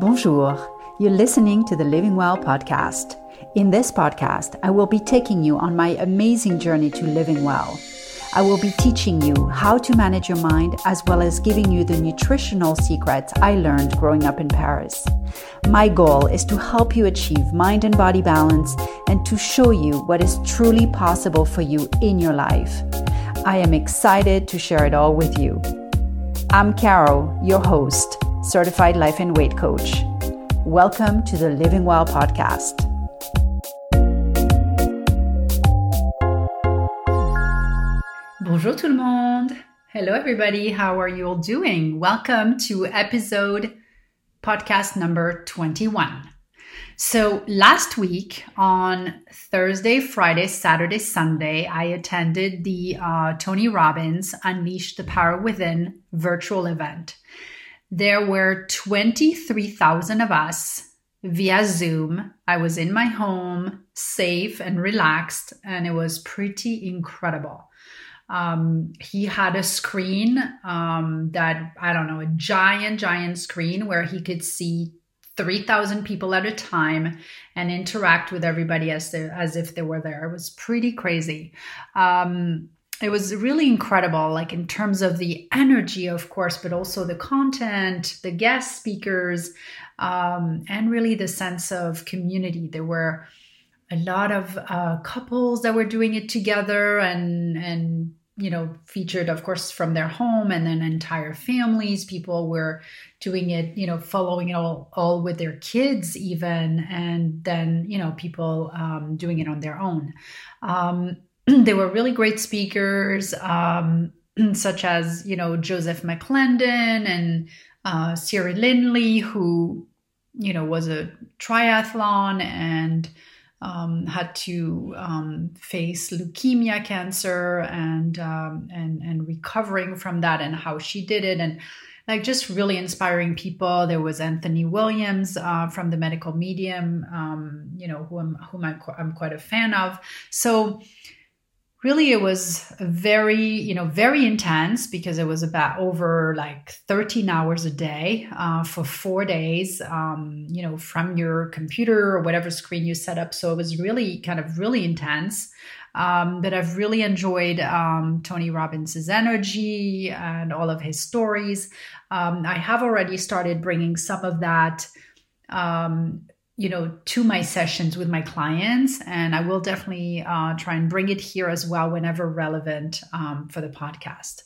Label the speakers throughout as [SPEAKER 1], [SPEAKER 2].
[SPEAKER 1] Bonjour. You're listening to the Living Well podcast. In this podcast, I will be taking you on my amazing journey to living well. I will be teaching you how to manage your mind as well as giving you the nutritional secrets I learned growing up in Paris. My goal is to help you achieve mind and body balance and to show you what is truly possible for you in your life. I am excited to share it all with you. I'm Caro, your host, certified life and weight coach. Welcome to the Living Well podcast. Bonjour tout le monde. Hello everybody. How are you all doing? Welcome to episode podcast number 21. So, last week on Thursday, Friday, Saturday, Sunday, I attended the uh, Tony Robbins Unleash the Power Within virtual event. There were 23,000 of us via Zoom. I was in my home, safe and relaxed, and it was pretty incredible. Um, he had a screen um, that, I don't know, a giant, giant screen where he could see 3,000 people at a time and interact with everybody as, as if they were there. It was pretty crazy. Um, it was really incredible, like in terms of the energy, of course, but also the content, the guest speakers, um, and really the sense of community. There were a lot of uh, couples that were doing it together and and you know featured of course from their home and then entire families people were doing it you know following it all, all with their kids even and then you know people um, doing it on their own um, they were really great speakers um, such as you know joseph mcclendon and uh, Siri Lindley, who you know was a triathlon and um, had to um, face leukemia cancer and um, and and recovering from that and how she did it and like just really inspiring people. There was Anthony Williams uh, from the Medical Medium, um, you know, whom whom I'm, I'm quite a fan of. So really it was very you know very intense because it was about over like 13 hours a day uh, for four days um, you know from your computer or whatever screen you set up. So it was really kind of really intense. Um, but i've really enjoyed um, tony robbins's energy and all of his stories. Um, i have already started bringing some of that um, you know to my sessions with my clients and i will definitely uh, try and bring it here as well whenever relevant um, for the podcast.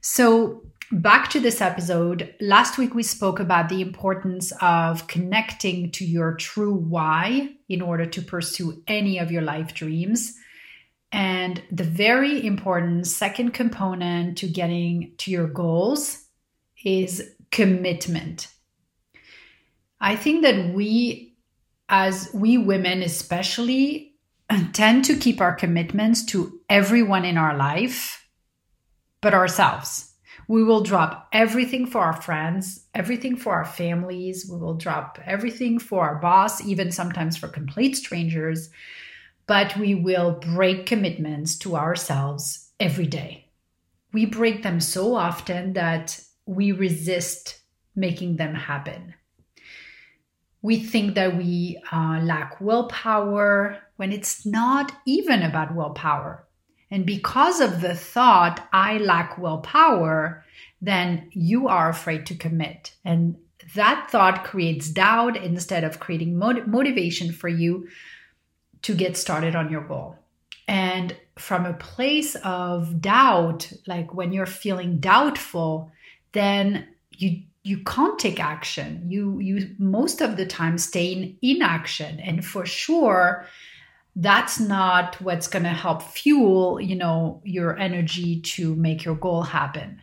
[SPEAKER 1] So back to this episode last week we spoke about the importance of connecting to your true why in order to pursue any of your life dreams and the very important second component to getting to your goals is commitment I think that we, as we women especially, tend to keep our commitments to everyone in our life but ourselves. We will drop everything for our friends, everything for our families. We will drop everything for our boss, even sometimes for complete strangers. But we will break commitments to ourselves every day. We break them so often that we resist making them happen we think that we uh, lack willpower when it's not even about willpower. And because of the thought, I lack willpower, then you are afraid to commit. And that thought creates doubt instead of creating mot- motivation for you to get started on your goal. And from a place of doubt, like when you're feeling doubtful, then you you can't take action. You you most of the time stay in inaction. And for sure that's not what's going to help fuel you know your energy to make your goal happen.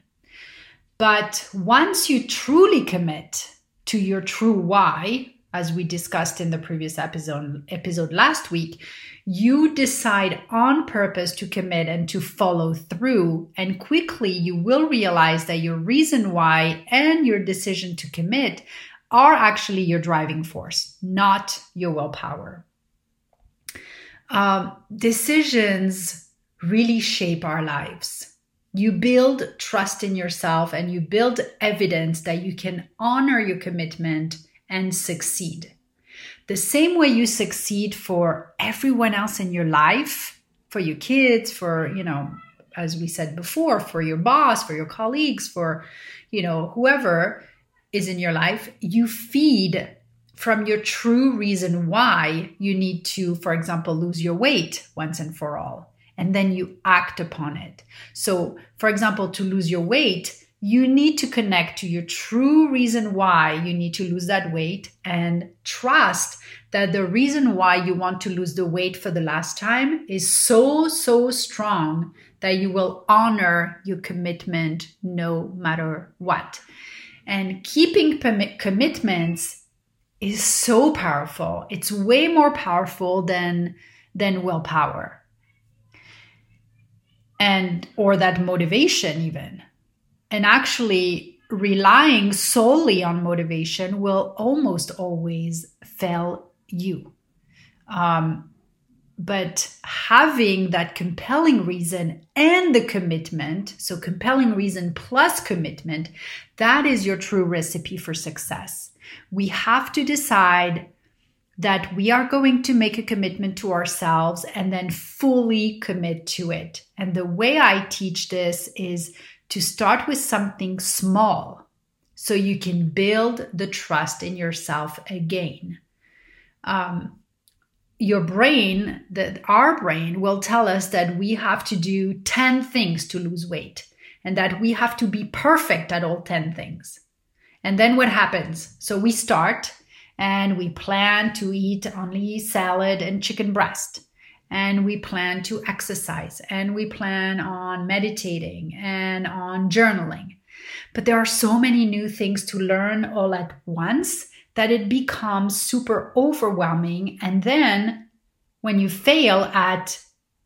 [SPEAKER 1] But once you truly commit to your true why as we discussed in the previous episode episode last week you decide on purpose to commit and to follow through and quickly you will realize that your reason why and your decision to commit are actually your driving force not your willpower um, decisions really shape our lives you build trust in yourself and you build evidence that you can honor your commitment and succeed. The same way you succeed for everyone else in your life, for your kids, for, you know, as we said before, for your boss, for your colleagues, for, you know, whoever is in your life, you feed from your true reason why you need to, for example, lose your weight once and for all. And then you act upon it. So, for example, to lose your weight, you need to connect to your true reason why you need to lose that weight and trust that the reason why you want to lose the weight for the last time is so, so strong that you will honor your commitment no matter what. And keeping commitments is so powerful. It's way more powerful than than willpower. And or that motivation even. And actually relying solely on motivation will almost always fail you. Um, but having that compelling reason and the commitment, so compelling reason plus commitment, that is your true recipe for success. We have to decide that we are going to make a commitment to ourselves and then fully commit to it. And the way I teach this is to start with something small so you can build the trust in yourself again. Um, your brain, that our brain will tell us that we have to do 10 things to lose weight and that we have to be perfect at all 10 things. And then what happens? So we start and we plan to eat only salad and chicken breast. And we plan to exercise and we plan on meditating and on journaling. But there are so many new things to learn all at once that it becomes super overwhelming. And then when you fail at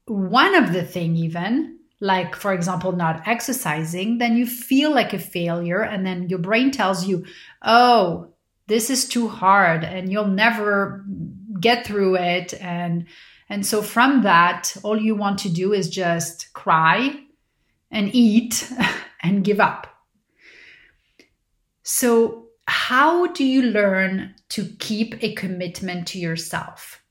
[SPEAKER 1] one of the thing, even like for example not exercising then you feel like a failure and then your brain tells you oh this is too hard and you'll never get through it and and so from that all you want to do is just cry and eat and give up so how do you learn to keep a commitment to yourself?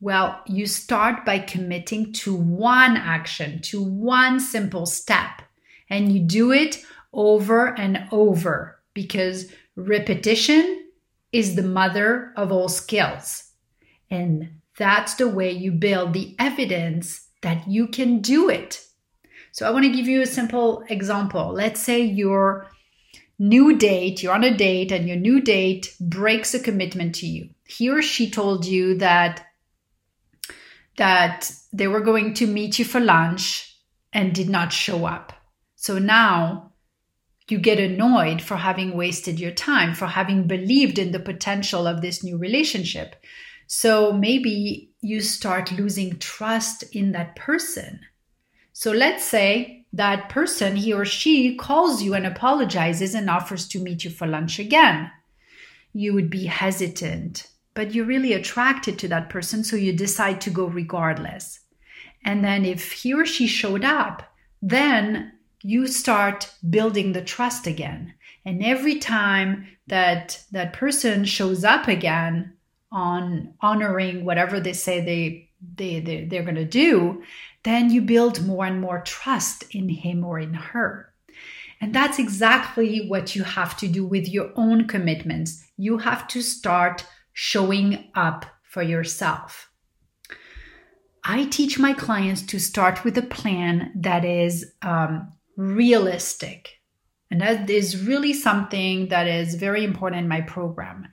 [SPEAKER 1] Well, you start by committing to one action, to one simple step, and you do it over and over because repetition is the mother of all skills. And that's the way you build the evidence that you can do it. So, I want to give you a simple example. Let's say you're new date, you're on a date, and your new date breaks a commitment to you. He or she told you that that they were going to meet you for lunch and did not show up. So now you get annoyed for having wasted your time, for having believed in the potential of this new relationship. So maybe you start losing trust in that person. So let's say that person, he or she, calls you and apologizes and offers to meet you for lunch again. You would be hesitant, but you're really attracted to that person, so you decide to go regardless. And then if he or she showed up, then you start building the trust again. And every time that that person shows up again on honoring whatever they say they they, they they're going to do then you build more and more trust in him or in her. And that's exactly what you have to do with your own commitments. You have to start showing up for yourself. I teach my clients to start with a plan that is um, realistic. And that is really something that is very important in my program.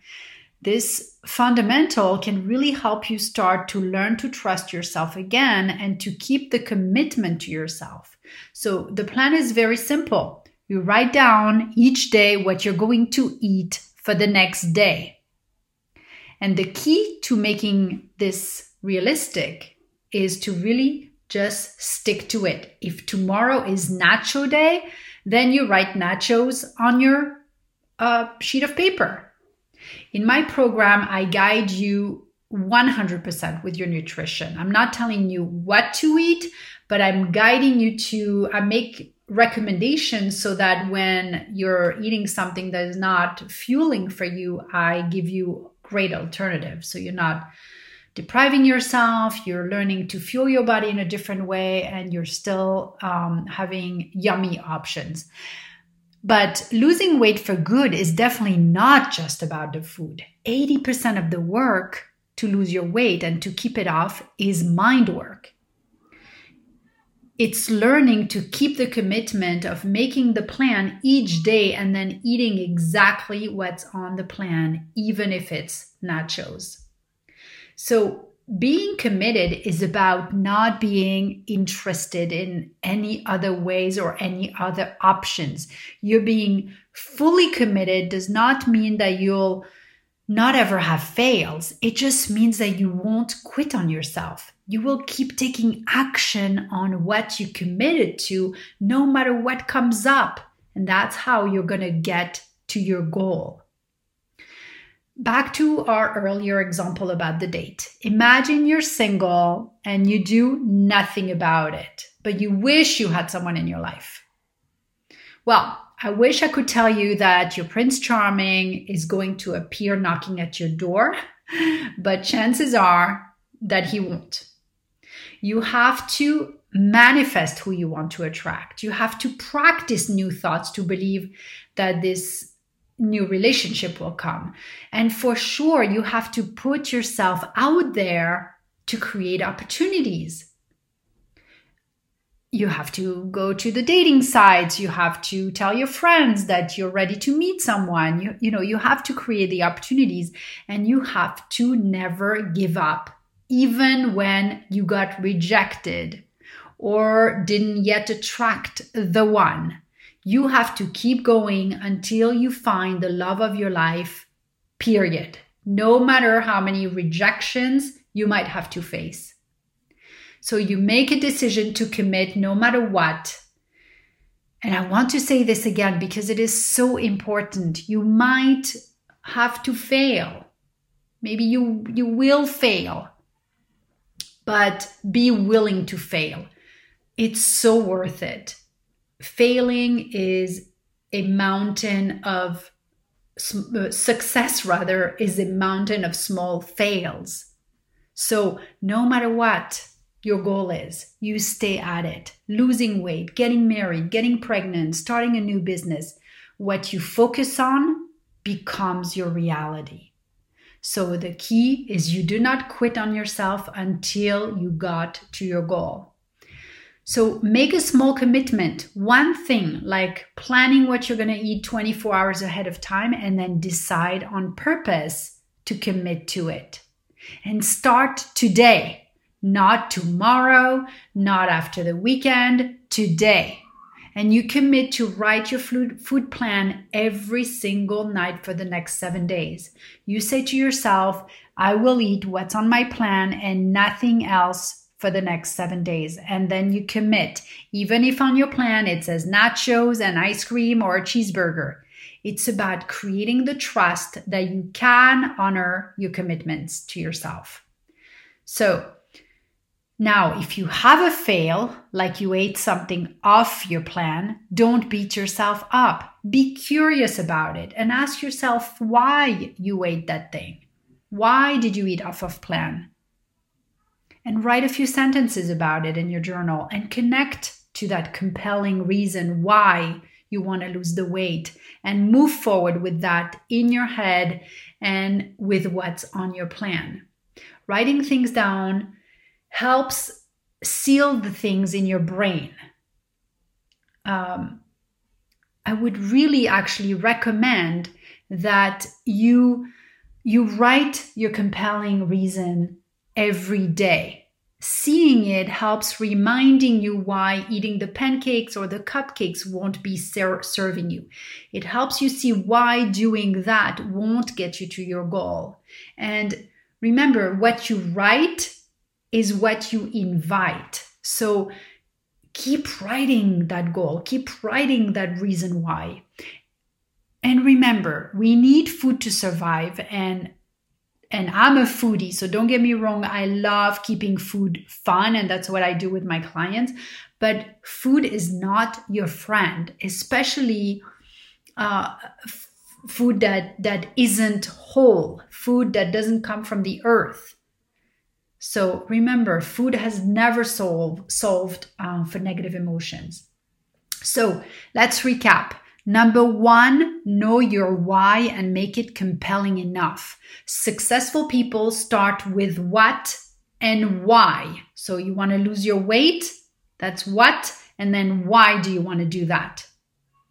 [SPEAKER 1] This fundamental can really help you start to learn to trust yourself again and to keep the commitment to yourself. So the plan is very simple. You write down each day what you're going to eat for the next day. And the key to making this realistic is to really just stick to it. If tomorrow is nacho day, then you write nachos on your uh, sheet of paper in my program, I guide you 100% with your nutrition. I'm not telling you what to eat, but I'm guiding you to I make recommendations so that when you're eating something that is not fueling for you, I give you great alternatives. So you're not depriving yourself, you're learning to fuel your body in a different way, and you're still um, having yummy options. But losing weight for good is definitely not just about the food. 80% of the work to lose your weight and to keep it off is mind work. It's learning to keep the commitment of making the plan each day and then eating exactly what's on the plan, even if it's nachos. So, being committed is about not being interested in any other ways or any other options. You're being fully committed does not mean that you'll not ever have fails. It just means that you won't quit on yourself. You will keep taking action on what you committed to no matter what comes up. And that's how you're going to get to your goal back to our earlier example about the date. Imagine you're single and you do nothing about it, but you wish you had someone in your life. Well, I wish I could tell you that your Prince Charming is going to appear knocking at your door, but chances are that he won't. You have to manifest who you want to attract. You have to practice new thoughts to believe that this new relationship will come. And for sure, you have to put yourself out there to create opportunities. You have to go to the dating sites. You have to tell your friends that you're ready to meet someone. You, you know, you have to create the opportunities and you have to never give up, even when you got rejected or didn't yet attract the one you have to keep going until you find the love of your life, period. No matter how many rejections you might have to face. So you make a decision to commit no matter what. And I want to say this again because it is so important. You might have to fail. Maybe you, you will fail, but be willing to fail. It's so worth it failing is a mountain of uh, success rather is a mountain of small fails. So no matter what your goal is you stay at it. Losing weight getting married getting pregnant starting a new business what you focus on becomes your reality. So the key is you do not quit on yourself until you got to your goal so make a small commitment, one thing like planning what you're going to eat 24 hours ahead of time, and then decide on purpose to commit to it. And start today, not tomorrow, not after the weekend, today. And you commit to write your food plan every single night for the next seven days. You say to yourself, I will eat what's on my plan and nothing else for the next seven days. And then you commit, even if on your plan it says nachos and ice cream or a cheeseburger. It's about creating the trust that you can honor your commitments to yourself. So, now, if you have a fail, like you ate something off your plan, don't beat yourself up. Be curious about it and ask yourself why you ate that thing. Why did you eat off of plan? And write a few sentences about it in your journal and connect to that compelling reason why you want to lose the weight and move forward with that in your head and with what's on your plan. Writing things down helps seal the things in your brain. Um, I would really actually recommend that you you write your compelling reason every day. Seeing it helps reminding you why eating the pancakes or the cupcakes won't be ser- serving you. It helps you see why doing that won't get you to your goal. And remember, what you write is what you invite. So keep writing that goal, keep writing that reason why. And remember, we need food to survive, and and I'm a foodie, so don't get me wrong, I love keeping food fun, and that's what I do with my clients. but food is not your friend, especially uh, f- food that that isn't whole, food that doesn't come from the earth. So remember, food has never solved solved um, for negative emotions. So let's recap. Number one, know your why and make it compelling enough. Successful people start with what and why. So you want to lose your weight? That's what. And then why do you want to do that?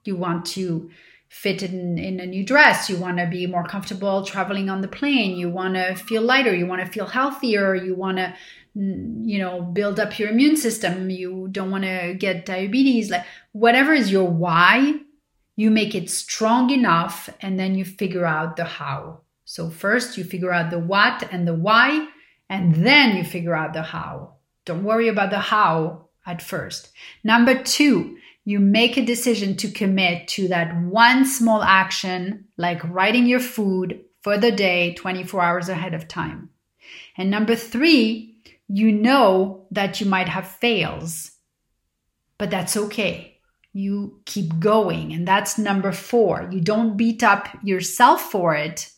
[SPEAKER 1] You want to fit in, in a new dress. You want to be more comfortable traveling on the plane. You want to feel lighter. You want to feel healthier. You want to mm, you know build up your immune system you don't want to get diabetes like whatever is your why you make it strong enough and then you figure out the how. So first you figure out the what and the why and then you figure out the how. Don't worry about the how at first. Number 2 you make a decision to commit to that one small action like writing your food for the day 24 hours ahead of time. And number 3 you know that you might have fails, but that's okay. You keep going. And that's number four. You don't beat up yourself for it.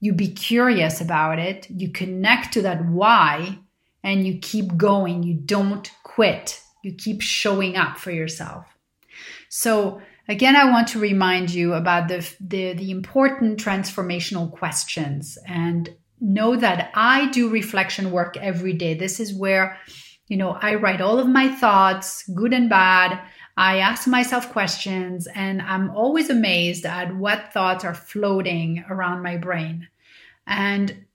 [SPEAKER 1] You be curious about it. You connect to that why and you keep going. You don't quit. You keep showing up for yourself. So, again, I want to remind you about the, the, the important transformational questions. And know that I do reflection work every day. This is where, you know, I write all of my thoughts, good and bad. I ask myself questions, and I'm always amazed at what thoughts are floating around my brain. And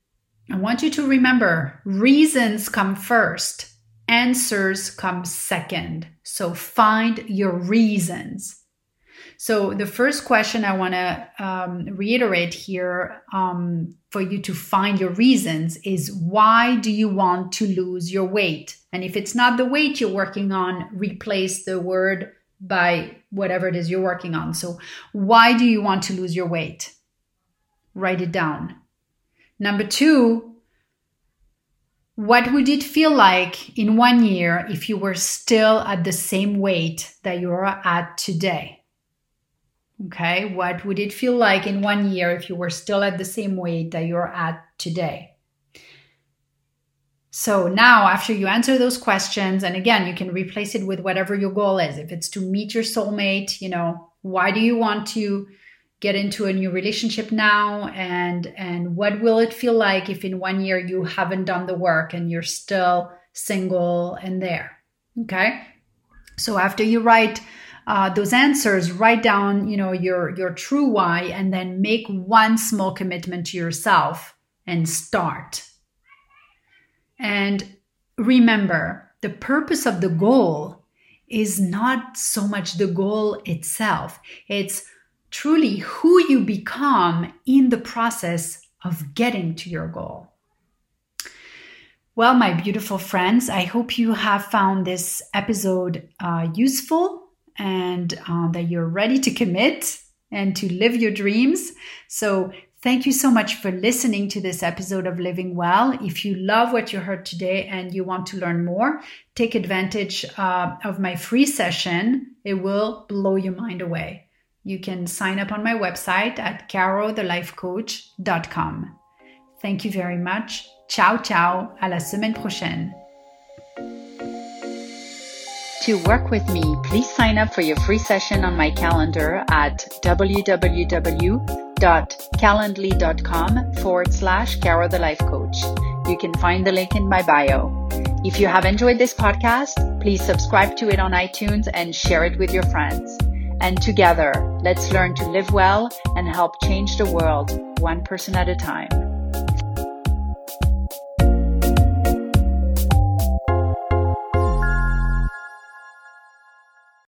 [SPEAKER 1] I want you to remember reasons come first, answers come second. So find your reasons. So, the first question I want to um, reiterate here um, for you to find your reasons is why do you want to lose your weight? And if it's not the weight you're working on, replace the word by whatever it is you're working on. So, why do you want to lose your weight? Write it down. Number two, what would it feel like in one year if you were still at the same weight that you're at today? Okay, what would it feel like in one year if you were still at the same weight that you're at today? So now, after you answer those questions, and again, you can replace it with whatever your goal is. If it's to meet your soulmate, you know, why do you want to get into a new relationship now? And and what will it feel like if in one year you haven't done the work and you're still single and there? Okay. So after you write uh, those answers, write down, you know, your your true why, and then make one small commitment to yourself and start. And remember, the purpose of the goal is not so much the goal itself. It's truly who you become in the process of getting to your goal. Well, my beautiful friends, I hope you have found this episode uh, useful and uh, that you're ready to commit and to live your dreams. So, thank you so much for listening to this episode of Living Well. If you love what you heard today and you want to learn more, take advantage uh, of my free session. It will blow your mind away. You can sign up on my website at carothelifecoach.com. Thank you very much. Ciao, ciao. À la semaine prochaine. To work with me, please sign up for your free session on my calendar at www.calendly.com forward slash Caro the Life Coach. You can find the link in my bio. If you have enjoyed this podcast, please subscribe to it on iTunes and share it with your friends. And together, let's learn to live well and help change the world one person at a time.